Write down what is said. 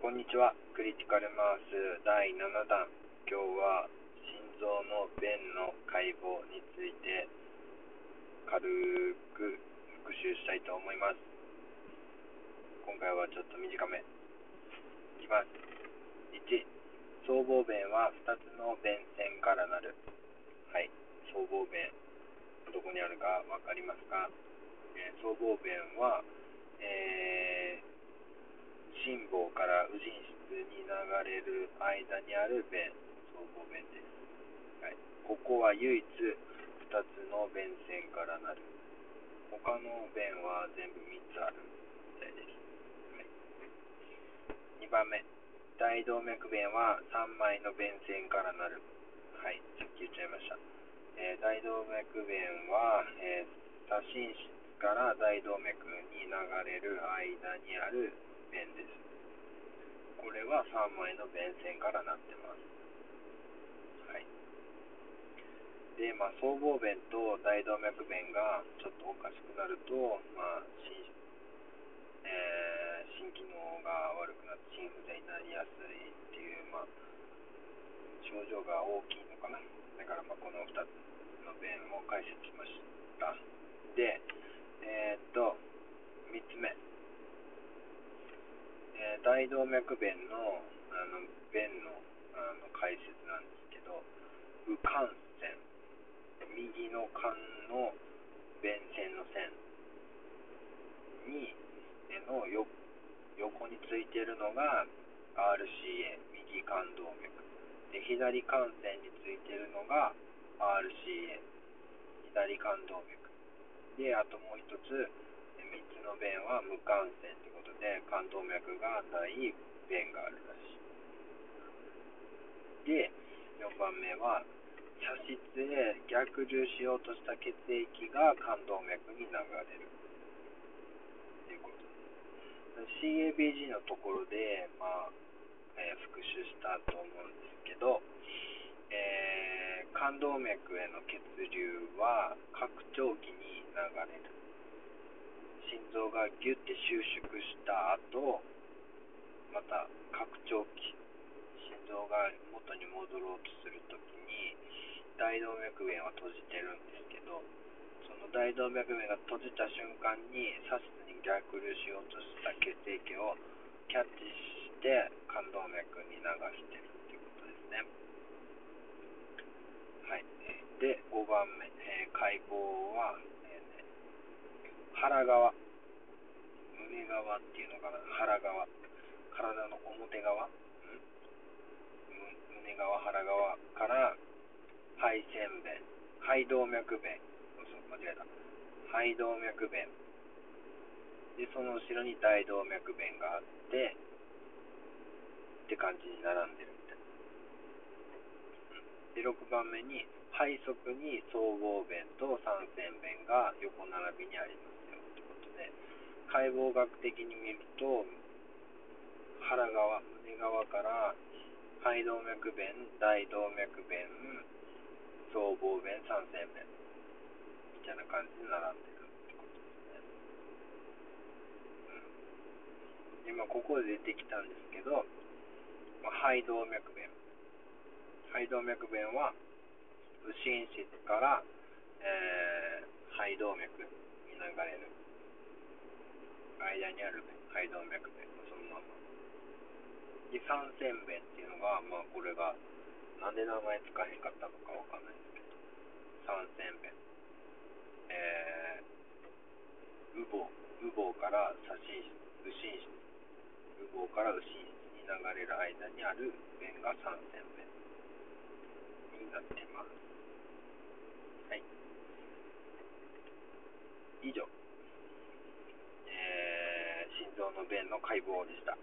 こんにちは。クリティカルマウス第7弾。今日は心臓の弁の解剖について軽く復習したいと思います。今回はちょっと短め。いきます。1、僧帽弁は2つの弁線からなる。はい、僧帽弁。どこにあるか分かりますか、えー、僧帽弁は、えー心房から右心室に流れる間にある弁、僧帽弁です。はい、ここは唯一2つの弁線からなる。他の弁は全部3つあるみたいです。はい、2番目、大動脈弁は3枚の弁線からなる。はい、さっき言っちゃいました。えー、大動脈弁は、えー、左心室から大動脈に流れる間にある弁です。これは3枚の弁線からなってます。はい。で、まあ、僧帽弁と大動脈弁がちょっとおかしくなると、まあ、心,、えー、心機能が悪くなって心不全になりやすいっていう、まあ、症状が大きいのかな。だから、まあ、この2つの弁を解説しました。で、えー、っと、3つ目。えー、大動脈弁のあの弁のあの解説なんですけど、右肝線、右の肝の弁線の線にのよ横についているのが RCA、右肝動脈。で左肝線についているのが RCA、左肝動脈。で、あともう一つ、3つの弁は無感染ということで冠動脈がない弁があるらしい。で4番目は茶室へ逆流しようとした血液が冠動脈に流れる。ということ。CABG のところで、まあえー、復習したと思うんですけど、えー、冠動脈への血流は拡張器に流れる心臓がギュッて収縮した後また拡張器心臓が元に戻ろうとするときに大動脈弁は閉じてるんですけどその大動脈弁が閉じた瞬間に左室に逆流しようとした血液をキャッチして冠動脈に流してるっていうことですね。はい。で5番目、えー、解剖は、え、腹側。胸側っていうのかな。腹側。体の表側、ん、胸側腹側から肺腺弁肺動脈弁。そう間違えた。肺動脈弁。でその後ろに大動脈弁があってって感じに並んでる。で6番目に肺側に総合弁と三線弁が横並びにありますよってことで解剖学的に見ると腹側胸側から肺動脈弁大動脈弁僧帽弁三線弁みたいな感じに並んでるってことですね、うん、今ここで出てきたんですけど、肺動脈弁。肺動脈弁は右心室から、えー、肺動脈に流れる間にある肺動脈弁。そのまま。で三線弁っていうのがまあこれがなんで名前つかへんかったのかわかんないんですけど。三線弁。えー、羽房羽房から左心室右心室。羽房から右心室に流れる間にある弁が三線弁。なってます。はい。以上。えー、心臓の弁の解剖でした。